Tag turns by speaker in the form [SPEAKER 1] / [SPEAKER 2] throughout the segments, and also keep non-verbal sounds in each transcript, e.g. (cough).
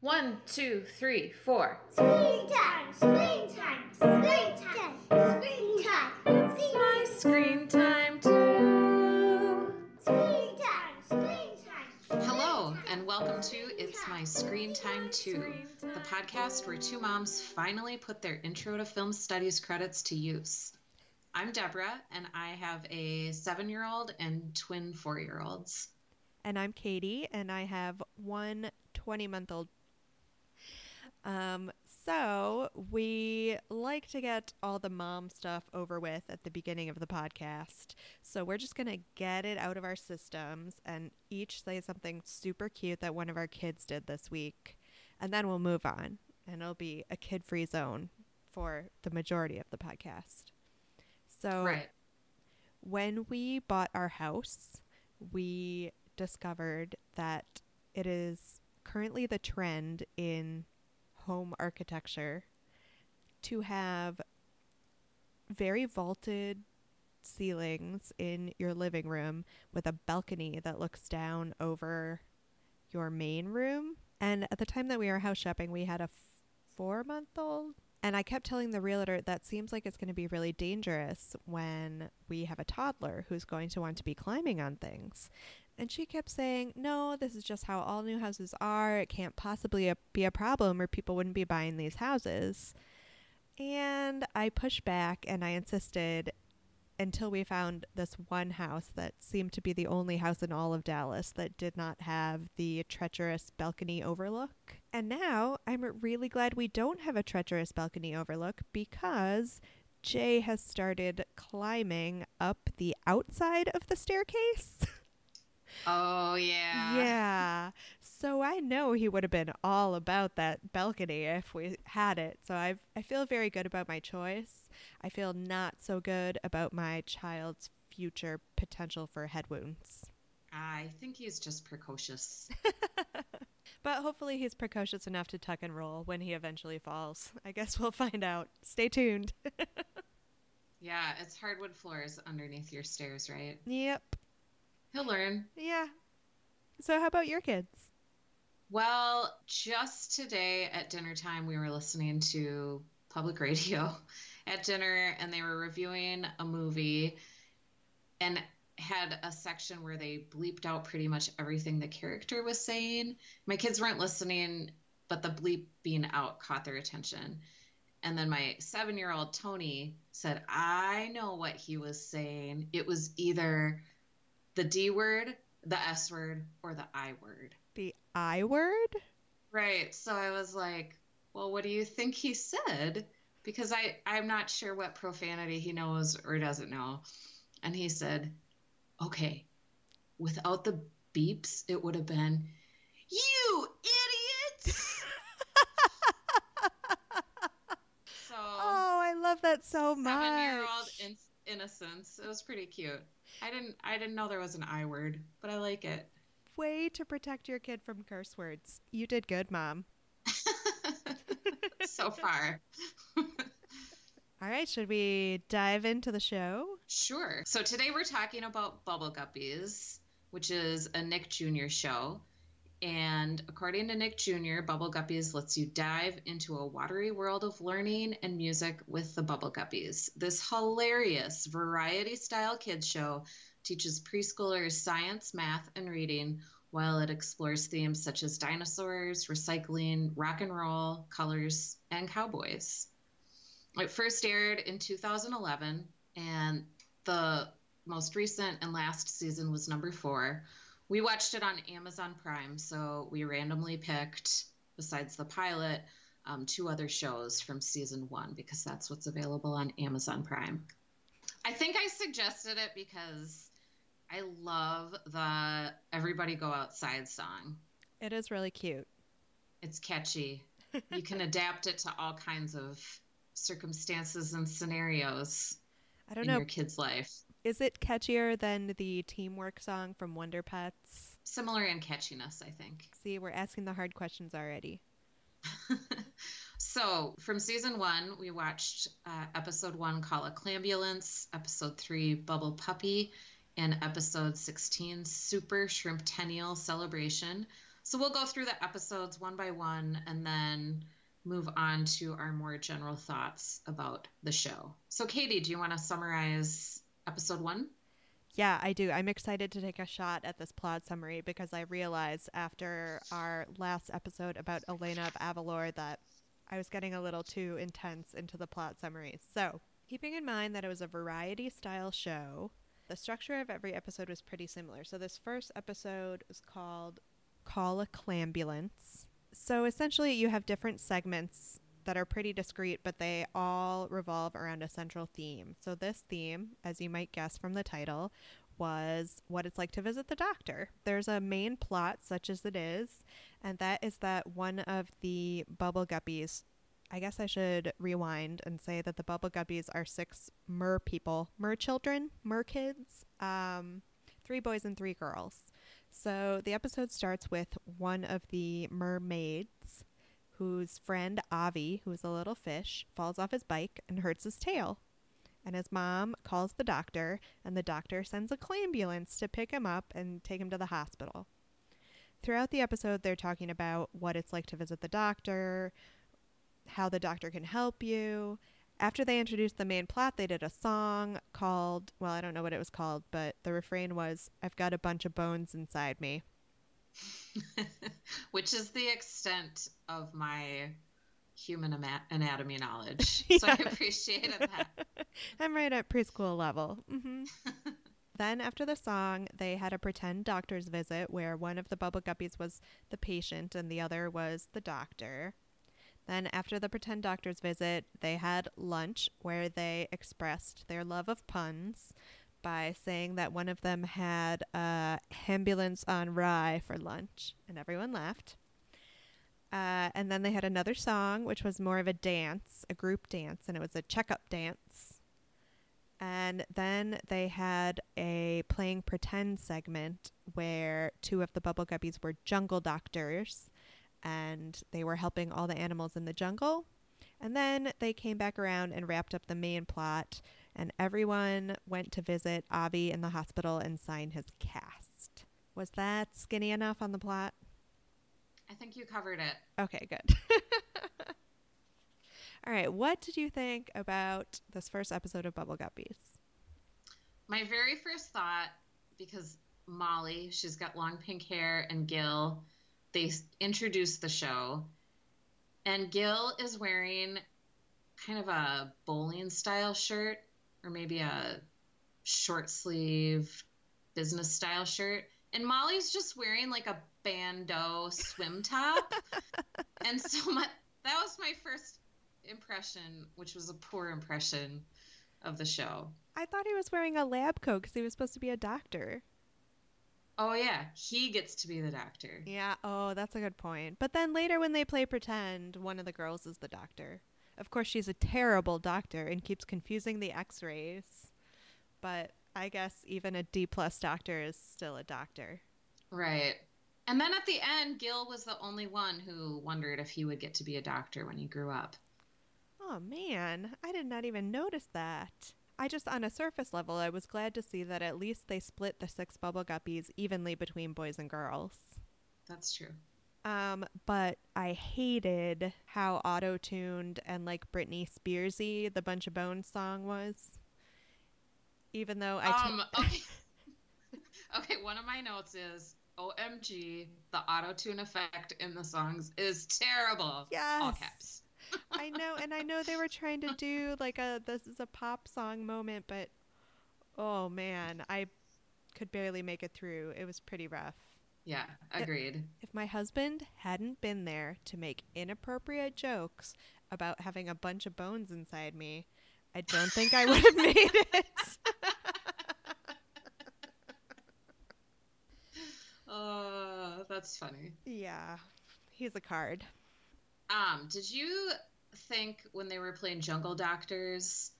[SPEAKER 1] One, two, three, four.
[SPEAKER 2] Screen time, screen time, screen time, screen time,
[SPEAKER 1] It's my screen time too.
[SPEAKER 2] screen time, screen time.
[SPEAKER 3] Hello, and welcome to It's My Screen Time Too, the podcast where two moms finally put their intro to film studies credits to use. I'm Deborah, and I have a seven year old and twin four year olds.
[SPEAKER 4] And I'm Katie, and I have one 20 month old. Um, so we like to get all the mom stuff over with at the beginning of the podcast. So we're just going to get it out of our systems and each say something super cute that one of our kids did this week. And then we'll move on, and it'll be a kid free zone for the majority of the podcast. So
[SPEAKER 3] Right.
[SPEAKER 4] when we bought our house, we discovered that it is currently the trend in home architecture to have very vaulted ceilings in your living room with a balcony that looks down over your main room. And at the time that we were house shopping, we had a four month old. And I kept telling the realtor that seems like it's going to be really dangerous when we have a toddler who's going to want to be climbing on things. And she kept saying, no, this is just how all new houses are. It can't possibly a- be a problem or people wouldn't be buying these houses. And I pushed back and I insisted until we found this one house that seemed to be the only house in all of Dallas that did not have the treacherous balcony overlook. And now I'm really glad we don't have a treacherous balcony overlook because Jay has started climbing up the outside of the staircase. (laughs)
[SPEAKER 3] Oh, yeah.
[SPEAKER 4] yeah. So I know he would have been all about that balcony if we had it. So I I feel very good about my choice. I feel not so good about my child's future potential for head wounds.
[SPEAKER 3] I think he's just precocious. (laughs)
[SPEAKER 4] But hopefully he's precocious enough to tuck and roll when he eventually falls. (laughs) I guess we'll find out. Stay tuned. (laughs)
[SPEAKER 3] yeah, it's hardwood floors underneath your stairs, right?
[SPEAKER 4] yep.
[SPEAKER 3] He'll learn.
[SPEAKER 4] Yeah. So how about your kids?
[SPEAKER 3] Well, just today at dinner time, we were listening to public radio (laughs) at dinner, and they were reviewing a movie and had a section where they bleeped out pretty much everything the character was saying. My kids weren't listening, but the bleep being out caught their attention. And then my seven year old Tony said, I know what he was saying. It was either the D word, the S word, or the I word.
[SPEAKER 4] The I word?
[SPEAKER 3] Right. So I was like, well, what do you think he said? Because I, I'm not sure what profanity he knows or doesn't know. And he said, okay, without the beeps, it would have been, you idiot. (laughs) so,
[SPEAKER 4] Oh, I love that so much.
[SPEAKER 3] seven year old in- innocence. It was pretty cute. I didn't, I didn't know there was an I word, but I like it.
[SPEAKER 4] Way to protect your kid from curse words. You did good, mom. (laughs)
[SPEAKER 3] so far. (laughs)
[SPEAKER 4] All right, should we dive into the show?
[SPEAKER 3] Sure. So today we're talking about Bubble Guppies, which is a Nick Jr. show. And according to Nick Jr., Bubble Guppies lets you dive into a watery world of learning and music with the Bubble Guppies. This hilarious variety style kids show teaches preschoolers science, math, and reading while it explores themes such as dinosaurs, recycling, rock and roll, colors, and cowboys. It first aired in 2011, and the most recent and last season was number four. We watched it on Amazon Prime, so we randomly picked, besides the pilot, um, two other shows from season one because that's what's available on Amazon Prime. I think I suggested it because I love the Everybody Go Outside song.
[SPEAKER 4] It is really cute.
[SPEAKER 3] It's catchy. (laughs) You can adapt it to all kinds of circumstances and scenarios
[SPEAKER 4] I don't
[SPEAKER 3] in
[SPEAKER 4] know.
[SPEAKER 3] your kid's life.
[SPEAKER 4] Is it catchier than the teamwork song from Wonder Pets?
[SPEAKER 3] Similar in catchiness, I think.
[SPEAKER 4] See, we're asking the hard questions already. (laughs)
[SPEAKER 3] so, from season one, we watched uh, episode one, Call a Clambulance, episode three, Bubble Puppy, and episode 16, Super Shrimp Shrimptennial Celebration. So we'll go through the episodes one by one and then move on to our more general thoughts about the show. So, Katie, do you want to summarize episode one?
[SPEAKER 4] Yeah, I do. I'm excited to take a shot at this plot summary because I realized after our last episode about Elena of Avalor that I was getting a little too intense into the plot summaries. So, keeping in mind that it was a variety style show, the structure of every episode was pretty similar. So, this first episode was called Call a Clambulance. So, essentially, you have different segments that are pretty discrete, but they all revolve around a central theme. So, this theme, as you might guess from the title, was what it's like to visit the doctor. There's a main plot, such as it is, and that is that one of the bubble guppies. I guess I should rewind and say that the bubble guppies are six mer people, mer children, mer kids, um, three boys and three girls. So the episode starts with one of the mermaids whose friend Avi, who's a little fish, falls off his bike and hurts his tail. And his mom calls the doctor, and the doctor sends a clambulance to pick him up and take him to the hospital. Throughout the episode, they're talking about what it's like to visit the doctor, how the doctor can help you. After they introduced the main plot, they did a song called, well, I don't know what it was called, but the refrain was, I've got a bunch of bones inside me. (laughs)
[SPEAKER 3] Which is the extent of my human anatomy knowledge. (laughs) So I
[SPEAKER 4] Yeah.
[SPEAKER 3] appreciated that. (laughs)
[SPEAKER 4] I'm right at preschool level. hmm then, after the song, they had a pretend doctor's visit where one of the bubble guppies was the patient and the other was the doctor. Then, after the pretend doctor's visit, they had lunch where they expressed their love of puns by saying that one of them had a ambulance on rye for lunch, and everyone laughed. Uh, and then they had another song, which was more of a dance, a group dance, and it was a checkup dance. And then they had a playing pretend segment where two of the bubble guppies were jungle doctors and they were helping all the animals in the jungle. And then they came back around and wrapped up the main plot, and everyone went to visit Avi in the hospital and sign his cast. Was that skinny enough on the plot?
[SPEAKER 3] I think you covered it.
[SPEAKER 4] Okay, good. (laughs) All right, what did you think about this first episode of Bubble Guppies?
[SPEAKER 3] My very first thought, because Molly, she's got long pink hair, and Gil, they introduced the show, and Gil is wearing kind of a bowling style shirt, or maybe a short sleeve business style shirt, and Molly's just wearing like a bandeau swim top, (laughs) and so my that was my first impression, which was a poor impression of the show.
[SPEAKER 4] I thought he was wearing a lab coat because he was supposed to be a doctor.
[SPEAKER 3] Oh yeah, he gets to be the doctor.
[SPEAKER 4] Yeah, oh, that's a good point. But then later when they play pretend, one of the girls is the doctor. Of course, she's a terrible doctor and keeps confusing the x rays. But I guess even a D plus doctor is still a doctor.
[SPEAKER 3] Right. And then at the end, Gil was the only one who wondered if he would get to be a doctor when he grew up.
[SPEAKER 4] Oh man, I did not even notice that. I just, on a surface level, I was glad to see that at least they split the six bubble guppies evenly between boys and girls.
[SPEAKER 3] That's true.
[SPEAKER 4] Um, but I hated how auto tuned and like Britney Spearsy the Bunch of Bones song was. Even though I ta-
[SPEAKER 3] Um, okay. (laughs) (laughs) okay, one of my notes is OMG, the auto tune effect in the songs is terrible. Yeah.
[SPEAKER 4] All
[SPEAKER 3] caps. (laughs)
[SPEAKER 4] I know, and I know they were trying to do like a this is a pop song moment, but oh man, I could barely make it through. It was pretty rough.
[SPEAKER 3] Yeah, agreed.
[SPEAKER 4] If my husband hadn't been there to make inappropriate jokes about having a bunch of bones inside me, I don't think I would have (laughs) made it.
[SPEAKER 3] Oh, that's funny.
[SPEAKER 4] yeah, he's a card.
[SPEAKER 3] Um, did you think when they were playing Jungle Doctors,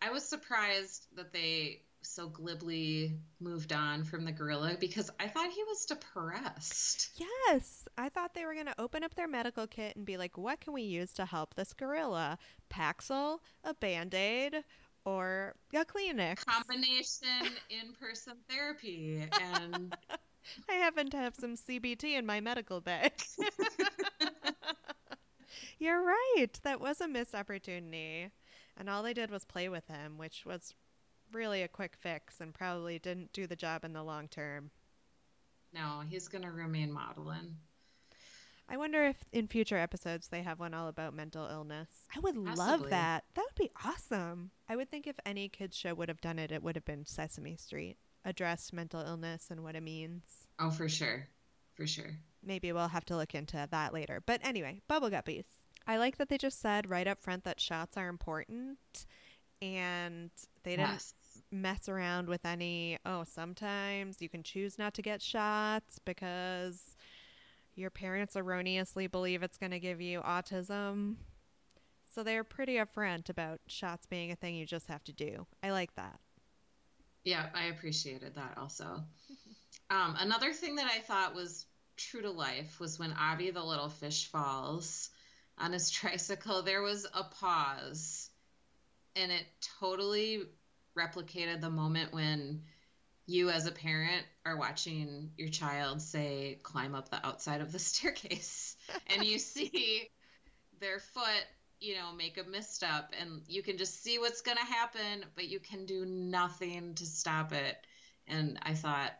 [SPEAKER 3] I was surprised that they so glibly moved on from the gorilla because I thought he was depressed.
[SPEAKER 4] Yes, I thought they were going to open up their medical kit and be like, what can we use to help this gorilla? Paxil, a band aid, or a Kleenex?
[SPEAKER 3] Combination (laughs) in person therapy. And
[SPEAKER 4] I happen to have some CBT in my medical bag. (laughs) You're right. That was a missed opportunity. And all they did was play with him, which was really a quick fix and probably didn't do the job in the long term.
[SPEAKER 3] No, he's gonna remain modeling.
[SPEAKER 4] I wonder if in future episodes they have one all about mental illness. I would love that. That would be awesome. I would think if any kids show would have done it, it would have been Sesame Street. Address mental illness and what it means.
[SPEAKER 3] Oh, for sure, for sure.
[SPEAKER 4] Maybe we'll have to look into that later. But anyway, Bubble Guppies. I like that they just said right up front that shots are important and they didn't
[SPEAKER 3] Yes.
[SPEAKER 4] Mess around with any, oh, sometimes you can choose not to get shots because your parents erroneously believe it's going to give you autism. So they're pretty upfront about shots being a thing you just have to do. I like that.
[SPEAKER 3] Yeah, I appreciated that also. (laughs) Um, another thing that I thought was true to life was when Avi the little fish falls on his (laughs) tricycle, there was a pause. And it totally replicated the moment when you, as a parent, are watching your child, say, climb up the outside of the (laughs) staircase. and you (laughs) see their foot you know make a misstep and you can just see what's going to happen but you can do nothing to stop it and i thought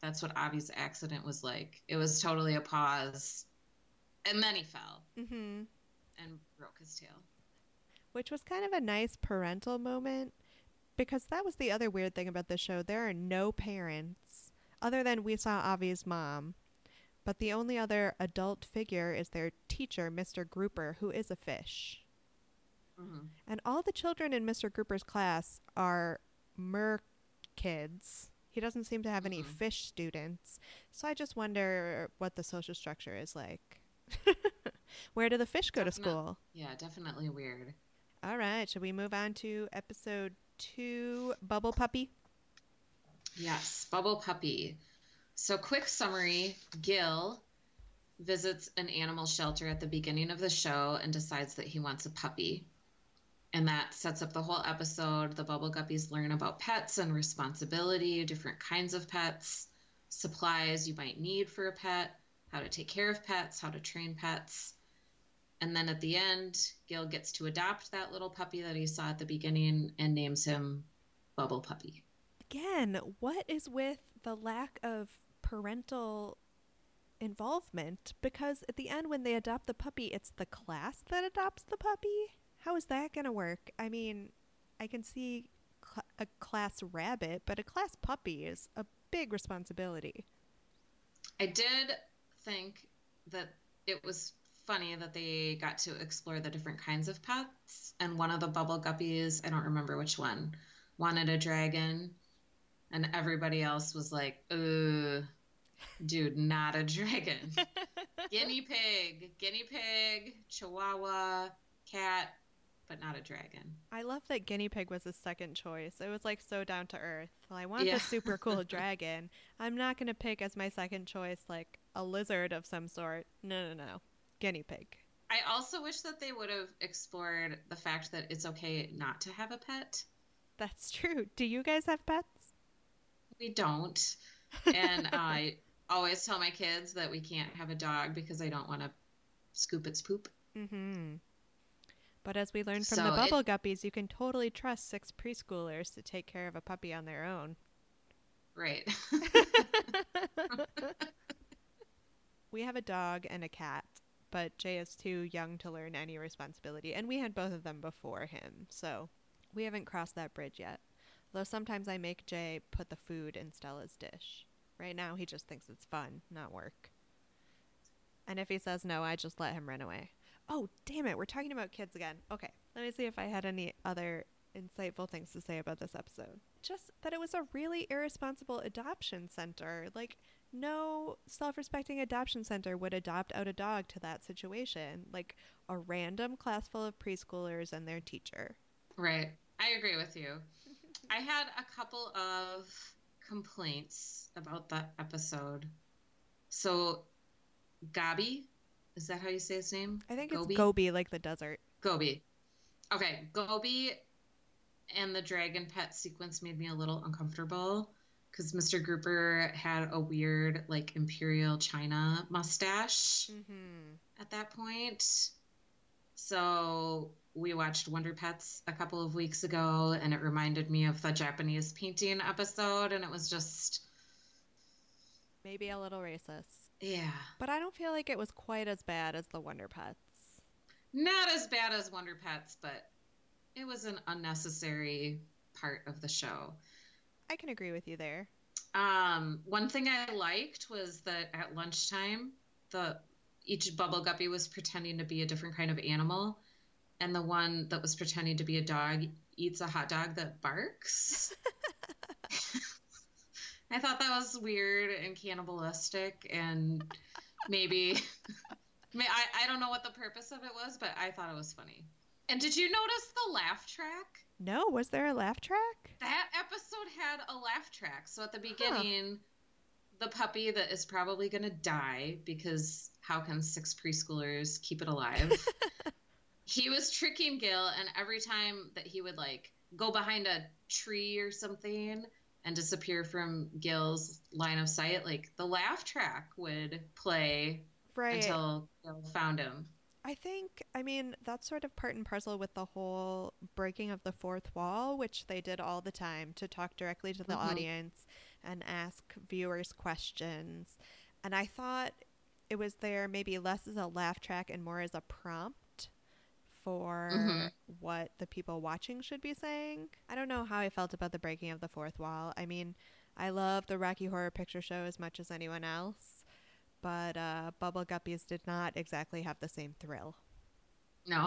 [SPEAKER 3] that's what avi's accident was like it was totally a pause and then he fell
[SPEAKER 4] Mm-hmm.
[SPEAKER 3] and broke his tail
[SPEAKER 4] which was kind of a nice parental moment because that was the other weird thing about the show. There are no parents other than we saw Avi's mom, but the only other adult figure is their teacher, Mr. Grouper, who is a fish.
[SPEAKER 3] Mhm.
[SPEAKER 4] And all the children in Mr. Grouper's class are mer kids. He doesn't seem to have any
[SPEAKER 3] Mhm.
[SPEAKER 4] fish students. So I just wonder what the social structure is like. (laughs) Where do the fish go to school?
[SPEAKER 3] yeah definitely weird
[SPEAKER 4] All right, should we move on to episode two, Bubble Puppy?
[SPEAKER 3] Yes, Bubble Puppy. So, quick summary Gil visits an animal shelter at the beginning of the show and decides that he wants a puppy. And that sets up the whole episode. The Bubble Guppies learn about pets and responsibility, different kinds of pets, supplies you might need for a pet, how to take care of pets, how to train pets. And then at the end, Gil gets to adopt that little puppy that he saw at the beginning and names him Bubble Puppy.
[SPEAKER 4] Again, what is with the lack of parental involvement? Because at the end, when they adopt the puppy, it's the class that adopts the puppy? How is that going to work? I mean, I can see cl- a class rabbit, but a class puppy is a big responsibility.
[SPEAKER 3] I did think that it was funny that they got to explore the different kinds of pets. And one of the bubble guppies, I don't remember which one, wanted a dragon. And everybody else was like, dude, not a dragon. (laughs) guinea pig, guinea pig, chihuahua, cat, but not a dragon.
[SPEAKER 4] I love that guinea pig was his second choice. It was like so down to earth. I want
[SPEAKER 3] Yeah.
[SPEAKER 4] the super cool (laughs) dragon. I'm not going to pick as my second choice like a lizard of some sort. No, no, no. Guinea pig.
[SPEAKER 3] I also wish that they would have explored the fact that it's okay not to have a pet.
[SPEAKER 4] That's true. Do you guys have pets?
[SPEAKER 3] We don't. And (laughs) I always tell my kids that we can't have a dog because I don't want to scoop its poop.
[SPEAKER 4] Mm-hmm. But as we learned from
[SPEAKER 3] So
[SPEAKER 4] the
[SPEAKER 3] it-
[SPEAKER 4] Bubble Guppies, you can totally trust six preschoolers to take care of a puppy on their own.
[SPEAKER 3] Right. (laughs) (laughs)
[SPEAKER 4] We have a dog and a cat, but Jay is too young to learn any responsibility, and we had both of them before him, so we haven't crossed that bridge yet. Though sometimes I make Jay put the food in Stella's dish. Right now, he just thinks it's fun, not work. And if he says no, I just let him run away. Oh, damn it, we're talking about kids again. Okay, let me see if I had any other insightful things to say about this episode. Just that it was a really irresponsible adoption center. Like, no self respecting adoption center would adopt out a dog to that situation. Like, a random class full of preschoolers and their teacher.
[SPEAKER 3] right. I agree with you. (laughs) I had a couple of complaints about that episode. So, Gabi, is that how you say his name?
[SPEAKER 4] I think
[SPEAKER 3] Gobi?
[SPEAKER 4] it's Gobi, like the desert.
[SPEAKER 3] Gobi. Okay, Gobi and the dragon pet sequence made me a little uncomfortable. Because Mr. Grouper had a weird, like, Imperial China mustache
[SPEAKER 4] Mm-hmm.
[SPEAKER 3] at that point. So we watched Wonder Pets a couple of weeks ago, and it reminded me of the Japanese painting episode, and it was just,
[SPEAKER 4] Maybe a little racist.
[SPEAKER 3] yeah,
[SPEAKER 4] But I don't feel like it was quite as bad as the Wonder Pets.
[SPEAKER 3] not as bad as Wonder Pets, but it was an unnecessary part of the show.
[SPEAKER 4] I can agree with you there.
[SPEAKER 3] Um, one thing I liked was that at lunchtime, the each bubble guppy was pretending to be a different kind of animal, and the one that was pretending to be a dog eats a hot dog that barks. (laughs) I thought that was weird and cannibalistic, and maybe, (laughs) may I, I don't know what the purpose of it was, but I thought it was funny. And did you notice the laugh track?
[SPEAKER 4] No, was there a laugh track?
[SPEAKER 3] That episode had a laugh track. So at the beginning, the puppy that is probably going to die because how can six preschoolers keep it alive? (laughs) he was tricking Gil, and every time that he would like go behind a tree or something and disappear from Gil's line of sight, like the laugh track would play
[SPEAKER 4] Right.
[SPEAKER 3] until Gil found him.
[SPEAKER 4] I think, I mean, that's sort of part and parcel with the whole breaking of the fourth wall, which they did all the time to talk directly to the
[SPEAKER 3] Mhm.
[SPEAKER 4] audience and ask viewers questions. And I thought it was there maybe less as a laugh track and more as a prompt for
[SPEAKER 3] Mhm.
[SPEAKER 4] what the people watching should be saying. I don't know how I felt about the breaking of the fourth wall. I mean, I love the Rocky Horror Picture Show as much as anyone else, but uh, Bubble Guppies did not exactly have the same thrill. (laughs)
[SPEAKER 3] No.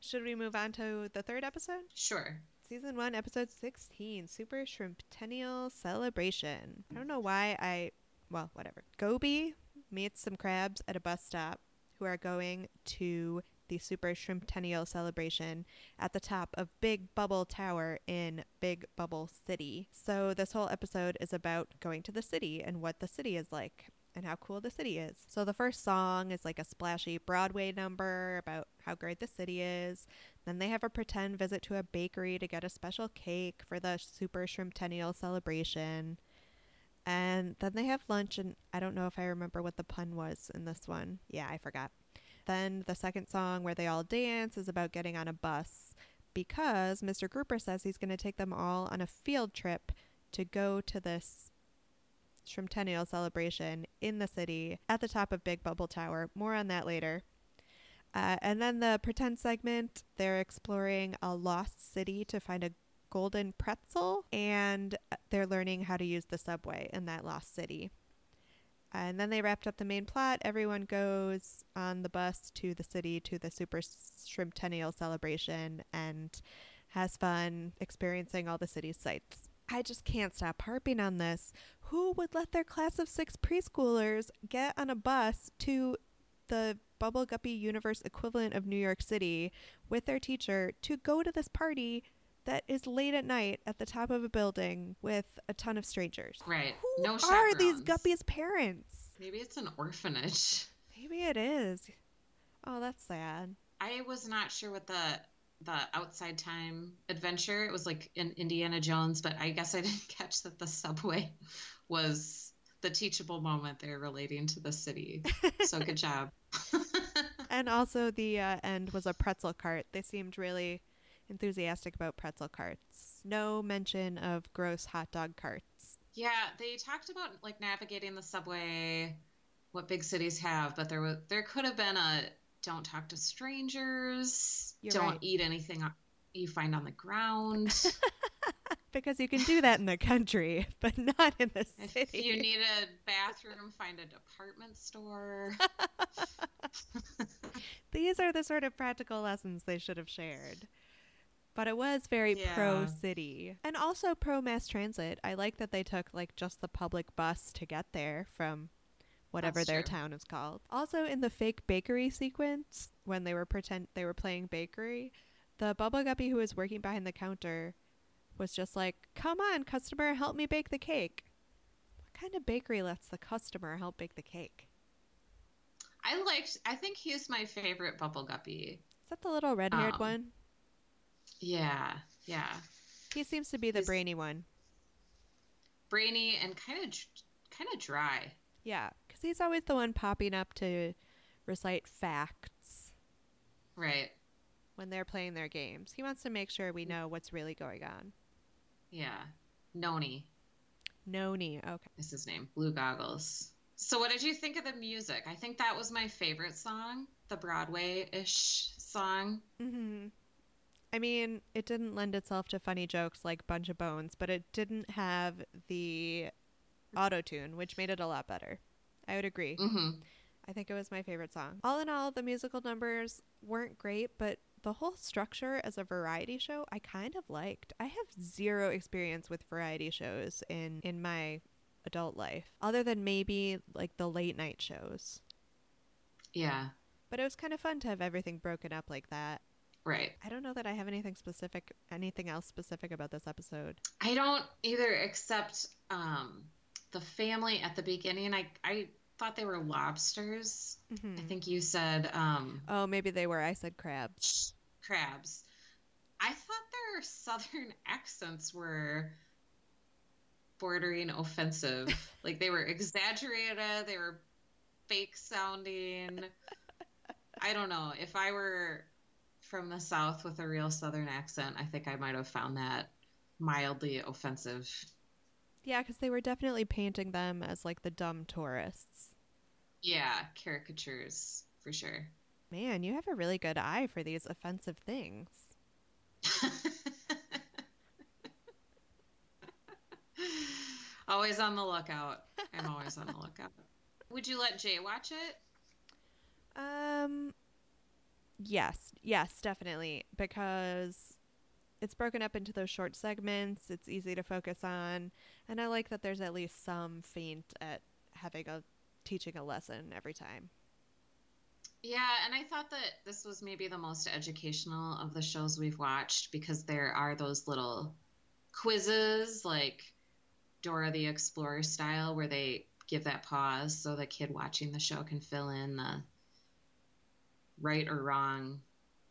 [SPEAKER 4] Should we move on to the third episode?
[SPEAKER 3] sure.
[SPEAKER 4] Season 1, episode 16 Super Shrimptennial Celebration. I don't know why I. Well, whatever. Gobi meets some crabs at a bus stop who are going to the Super Shrimptennial Celebration at the top of Big Bubble Tower in Big Bubble City. So, this whole episode is about going to the city and what the city is like and how cool the city is. So, the first song is like a splashy Broadway number about how great the city is. Then they have a pretend visit to a bakery to get a special cake for the Super Shrimptennial celebration. And then they have lunch, and I don't know if I remember what the pun was in this one. Yeah, I forgot. Then the second song, where they all dance, is about getting on a bus because Mr. Grouper says he's going to take them all on a field trip to go to this Shrimptennial celebration in the city at the top of Big Bubble Tower. More on that later. Uh, and then the pretend segment, they're exploring a lost city to find a golden pretzel, and they're learning how to use the subway in that lost city. And then they wrapped up the main plot. Everyone goes on the bus to the city to the Super Shrimptennial celebration and has fun experiencing all the city's sights. I just can't stop harping on this. Who would let their class of six preschoolers get on a bus to the Bubble Guppy Universe equivalent of New York City with their teacher to go to this party that is late at night at the top of a building with a ton of strangers?
[SPEAKER 3] Right.
[SPEAKER 4] Who
[SPEAKER 3] no
[SPEAKER 4] are these. Guppies' parents?
[SPEAKER 3] Maybe it's an orphanage.
[SPEAKER 4] Maybe it is. Oh, that's sad.
[SPEAKER 3] I was not sure what the the outside time adventure. It was like in Indiana Jones, but I guess I (laughs) didn't catch that the subway was the teachable moment they're relating to the city. So good (laughs) job. (laughs)
[SPEAKER 4] And also, the uh, end was a pretzel cart. They seemed really enthusiastic about pretzel carts. No mention of gross hot dog carts.
[SPEAKER 3] yeah, they talked about like navigating the subway, what big cities have, but there was there could have been a don't talk to strangers,
[SPEAKER 4] You're
[SPEAKER 3] don't
[SPEAKER 4] right.
[SPEAKER 3] eat anything you find on the ground. (laughs)
[SPEAKER 4] Because you can do that in the country, (laughs) but not in the
[SPEAKER 3] If
[SPEAKER 4] city.
[SPEAKER 3] you need a bathroom, find a department store. (laughs)
[SPEAKER 4] These are the sort of practical lessons they should have shared. But it was very pro city and also pro mass transit. I like that they took like just the public bus to get there from whatever
[SPEAKER 3] That's
[SPEAKER 4] their
[SPEAKER 3] true.
[SPEAKER 4] town is called. Also in the fake bakery sequence when they were pretend they were playing bakery, the bubble guppy who was working behind the counter was just like, "Come on, customer, help me bake the cake." What kind of bakery lets the customer help bake the cake?
[SPEAKER 3] I liked. I think he's my favorite bubble guppy.
[SPEAKER 4] Is that the little red-haired
[SPEAKER 3] Um,
[SPEAKER 4] one?
[SPEAKER 3] Yeah, yeah.
[SPEAKER 4] He seems to be the
[SPEAKER 3] he's-
[SPEAKER 4] brainy one.
[SPEAKER 3] brainy and kind of kind of dry.
[SPEAKER 4] Yeah, because he's always the one popping up to recite facts
[SPEAKER 3] Right.
[SPEAKER 4] when they're playing their games. He wants to make sure we know what's really going on.
[SPEAKER 3] Yeah. Nonny
[SPEAKER 4] Nonny. Okay.
[SPEAKER 3] is his name. Blue goggles. So what did you think of the music? I think that was my favorite song, the Broadway-ish song.
[SPEAKER 4] hmm I mean, it didn't lend itself to funny jokes like Bunch of Bones, but it didn't have the auto tune, which made it a lot better. I would agree.
[SPEAKER 3] hmm
[SPEAKER 4] I think it was my favorite song. All in all, the musical numbers weren't great, but the whole structure as a variety show I kind of liked. I have zero experience with variety shows in in my adult life, other than maybe like the late night shows.
[SPEAKER 3] Yeah.
[SPEAKER 4] But it was kind of fun to have everything broken up like that.
[SPEAKER 3] Right.
[SPEAKER 4] I don't know that I have anything specific, anything else specific about this episode.
[SPEAKER 3] I don't either, except um, the family at the beginning. I I thought they were lobsters.
[SPEAKER 4] hmm
[SPEAKER 3] I think you said um,
[SPEAKER 4] Oh, maybe they were. I said crabs.
[SPEAKER 3] crabs. I thought their southern (laughs) accents were bordering offensive. (laughs) like they were exaggerated, they were fake sounding. (laughs) I don't know. If I were from the south with a real southern accent, I think I might have found that mildly offensive.
[SPEAKER 4] Yeah, because they were definitely painting them as like the dumb tourists.
[SPEAKER 3] Yeah, caricatures for sure.
[SPEAKER 4] Man, you have a really good eye for these offensive things. (laughs)
[SPEAKER 3] always on the lookout. I'm always on the lookout. Would you let Jay watch it?
[SPEAKER 4] Um, yes, yes, definitely, because it's broken up into those short segments. It's easy to focus on, and I like that there's at least some feint at having a teaching a lesson every time.
[SPEAKER 3] Yeah, and I thought that this was maybe the most educational of the shows we've watched because there are those little quizzes like Dora the Explorer style where they give that pause so the kid watching the show can fill in the right or wrong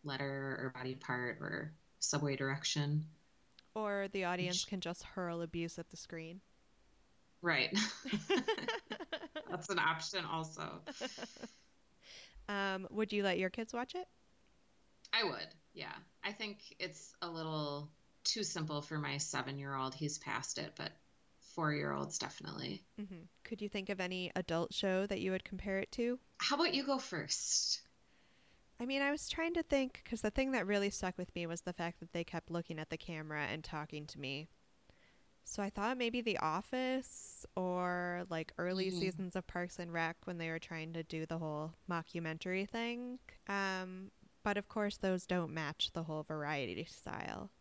[SPEAKER 3] letter or body part or subway direction.
[SPEAKER 4] Or the audience can just hurl abuse at the screen.
[SPEAKER 3] Right. (laughs) (laughs) That's an option also. (laughs)
[SPEAKER 4] um, would you let your kids watch it?
[SPEAKER 3] I would. Yeah. I think it's a little too simple for my 7-year-old. He's past it, but 4-year-olds definitely.
[SPEAKER 4] Mm-hmm. Could you think of any adult show that you would compare it to?
[SPEAKER 3] How about you go first?
[SPEAKER 4] I mean, I was trying to think because the thing that really stuck with me was the fact that they kept looking at the camera and talking to me. So I thought maybe The Office or like early
[SPEAKER 3] Mhm.
[SPEAKER 4] seasons of Parks and Rec when they were trying to do the whole mockumentary thing. Um, but of course, those don't match the whole variety style.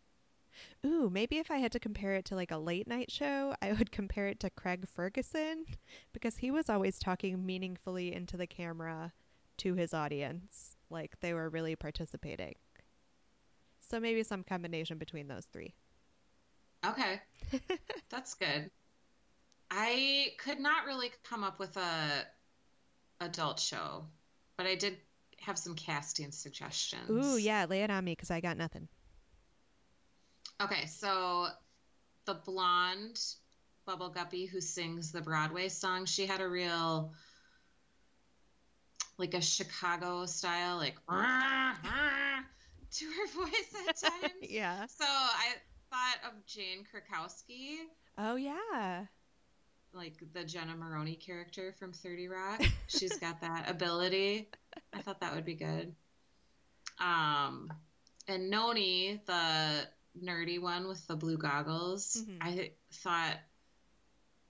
[SPEAKER 4] Ooh, maybe if I had to compare it to like a late night show, I would (laughs) compare it to Craig Ferguson because he was always talking meaningfully into the camera to his audience. Like they were really participating. So maybe some combination between those three.
[SPEAKER 3] Okay. (laughs) That's good. I could not really come up with a adult show, but I did have some casting suggestions.
[SPEAKER 4] Ooh, yeah, lay it on me because I got nothing.
[SPEAKER 3] Okay, so the blonde Bubble Guppy who sings the Broadway song, she had a real like a Chicago style, like (laughs) (laughs) to her voice at (laughs) times.
[SPEAKER 4] yeah.
[SPEAKER 3] So I thought of Jane Krakowski,
[SPEAKER 4] Oh yeah.
[SPEAKER 3] like the Jenna Maroney character from 30 Rock. She's got that ability. I thought that would be good. Um, and Nonny, the nerdy one with the blue goggles,
[SPEAKER 4] Mhm.
[SPEAKER 3] I thought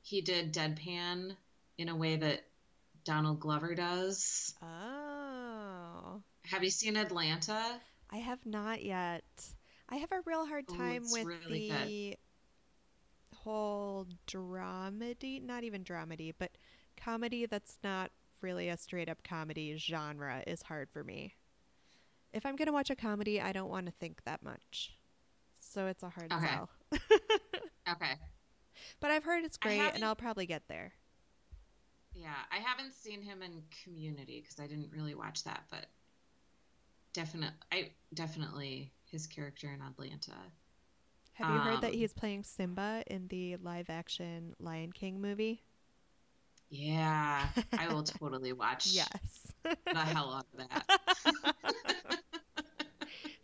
[SPEAKER 3] he did deadpan in a way that Donald Glover does.
[SPEAKER 4] Oh.
[SPEAKER 3] Have you seen Atlanta?
[SPEAKER 4] I have not yet. I have a real hard
[SPEAKER 3] oh,
[SPEAKER 4] time
[SPEAKER 3] it's
[SPEAKER 4] with
[SPEAKER 3] really
[SPEAKER 4] the whole dramedy, not even dramedy, but comedy that's not really a straight up comedy genre is hard for me. If I'm going to watch a comedy, I don't want to think that much. So it's a hard
[SPEAKER 3] Okay.
[SPEAKER 4] sell. (laughs)
[SPEAKER 3] Okay.
[SPEAKER 4] But I've heard it's great and I'll probably get there.
[SPEAKER 3] Yeah, I haven't seen him in Community because I didn't really watch that, but definitely, I definitely his character in Atlanta.
[SPEAKER 4] Have you heard that
[SPEAKER 3] Um,
[SPEAKER 4] he's playing Simba in the live action Lion King movie?
[SPEAKER 3] Yeah, I will (laughs) totally watch
[SPEAKER 4] Yes.
[SPEAKER 3] the hell out of that. (laughs)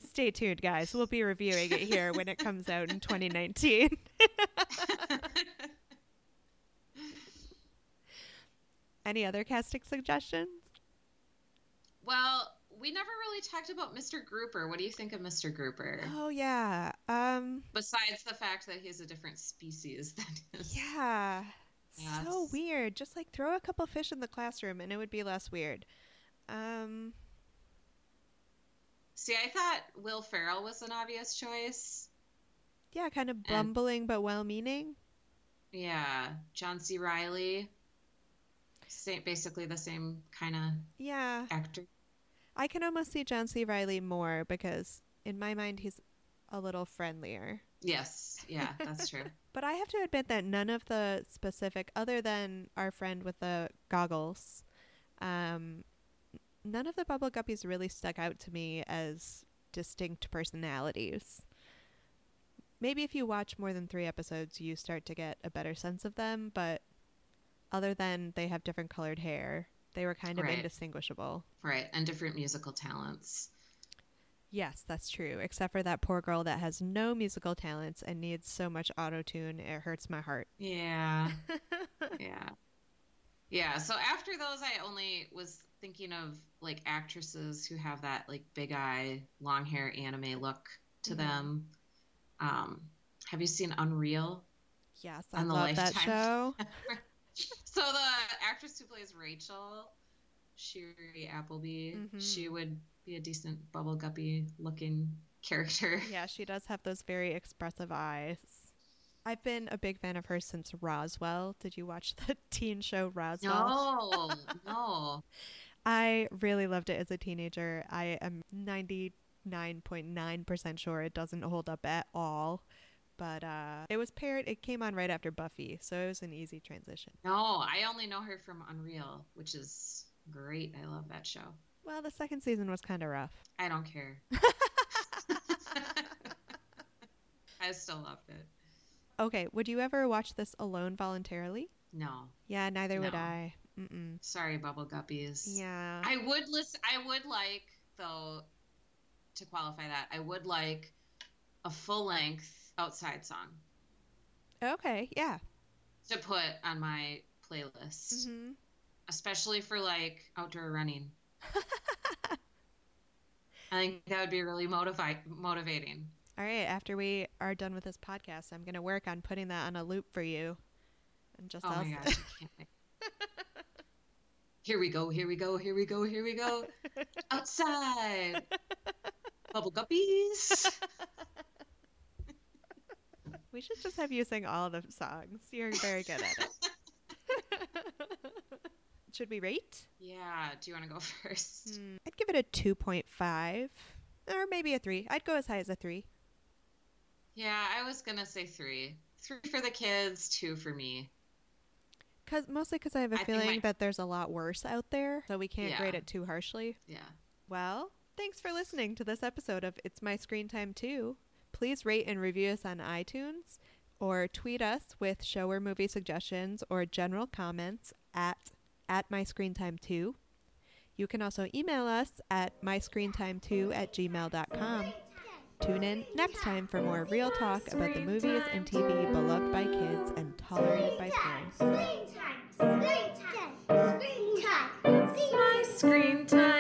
[SPEAKER 4] Stay tuned, guys. We'll be reviewing it here when it comes out in 2019. (laughs) Any other casting suggestions?
[SPEAKER 3] well, we never really talked about Mr. Grouper. What do you think of Mr. Grouper?
[SPEAKER 4] Oh yeah. Um
[SPEAKER 3] Besides the fact that he's a different species (laughs) than his.
[SPEAKER 4] yeah. So weird. Just like throw a couple fish in the classroom and it would be less weird. Um
[SPEAKER 3] See, I thought Will Ferrell was an obvious choice.
[SPEAKER 4] yeah, kind of bumbling but well-meaning.
[SPEAKER 3] Yeah, John C. Reilly. Same, basically the same kind of
[SPEAKER 4] Yeah.
[SPEAKER 3] actor.
[SPEAKER 4] I can almost see John C. Reilly more because in my mind he's a little friendlier.
[SPEAKER 3] Yes, yeah, that's true. (laughs)
[SPEAKER 4] But I have to admit that none of the specific, other than our friend with the goggles, um, none of the bubble guppies really stuck out to me as distinct personalities. Maybe if you watch more than three episodes, you start to get a better sense of them, but other than they have different colored hair, they were kind of
[SPEAKER 3] Right.
[SPEAKER 4] indistinguishable.
[SPEAKER 3] Right, and different musical talents.
[SPEAKER 4] Yes, that's true. Except for that poor girl that has no musical talents and needs so much auto tune, it hurts my heart.
[SPEAKER 3] Yeah, (laughs) yeah, yeah. So after those, I only was thinking of like actresses who have that like big eye, long hair, anime look to
[SPEAKER 4] Mhm.
[SPEAKER 3] them. Um, have you seen Unreal?
[SPEAKER 4] yes, I love that show. (laughs)
[SPEAKER 3] So the actress who plays Rachel, Shiri Appleby,
[SPEAKER 4] Mhm.
[SPEAKER 3] she would be a decent bubble guppy looking character. (laughs)
[SPEAKER 4] yeah, she does have those very expressive eyes. I've been a big fan of hers since Roswell. Did you watch (laughs) the teen show Roswell?
[SPEAKER 3] No, (laughs) no.
[SPEAKER 4] I really loved it as a teenager. I am 99.9% sure it doesn't hold up at all. But uh, it was paired, it came on right after Buffy, so it was an easy transition.
[SPEAKER 3] No, I only know her from Unreal, which is great. I love that show.
[SPEAKER 4] Well, the second season was kind of rough.
[SPEAKER 3] I don't care. (laughs) I still loved it.
[SPEAKER 4] Okay, would you ever watch this alone voluntarily?
[SPEAKER 3] No,
[SPEAKER 4] Yeah, neither would I. Mm-mm.
[SPEAKER 3] sorry, Bubble Guppies.
[SPEAKER 4] Yeah.
[SPEAKER 3] I would listen. I would like though to qualify that. I would like a full length outside song
[SPEAKER 4] okay, yeah.
[SPEAKER 3] to put on my playlist,
[SPEAKER 4] hmm
[SPEAKER 3] especially for like outdoor running. (laughs) I think that would be really motivi- motivating.
[SPEAKER 4] All right, after we are done with this podcast, I'm going to work on putting that on a loop for you. And just
[SPEAKER 3] Oh
[SPEAKER 4] I'll-
[SPEAKER 3] my gosh, I can't wait. Here we go, here we go, here we go, here we go. (laughs) Outside. (laughs) Bubble guppies.
[SPEAKER 4] We should just have you sing all the songs. You're very good at it. (laughs) should we rate?
[SPEAKER 3] Yeah, do you want to go (laughs) first?
[SPEAKER 4] Hmm, I'd give it a 2.5 or maybe a 3. I'd go as high as a 3.
[SPEAKER 3] Yeah, I was gonna say three. Three for the kids, two for me.
[SPEAKER 4] Cause, mostly because I have a
[SPEAKER 3] I
[SPEAKER 4] feeling
[SPEAKER 3] my-
[SPEAKER 4] that there's a lot worse out there, so we can't grade it too harshly.
[SPEAKER 3] Yeah.
[SPEAKER 4] Well, thanks for listening to this episode of It's My Screen Time Too. Please rate and review us on iTunes or tweet us with show or movie suggestions or general comments at at my screen time 2 you can also email us at myscreentime2 at gmail.com tune in next time for more real talk about the movies and tv beloved by kids and tolerated by parents
[SPEAKER 2] Screen time. Screen time. Screen time. Screen time.
[SPEAKER 1] My screen time.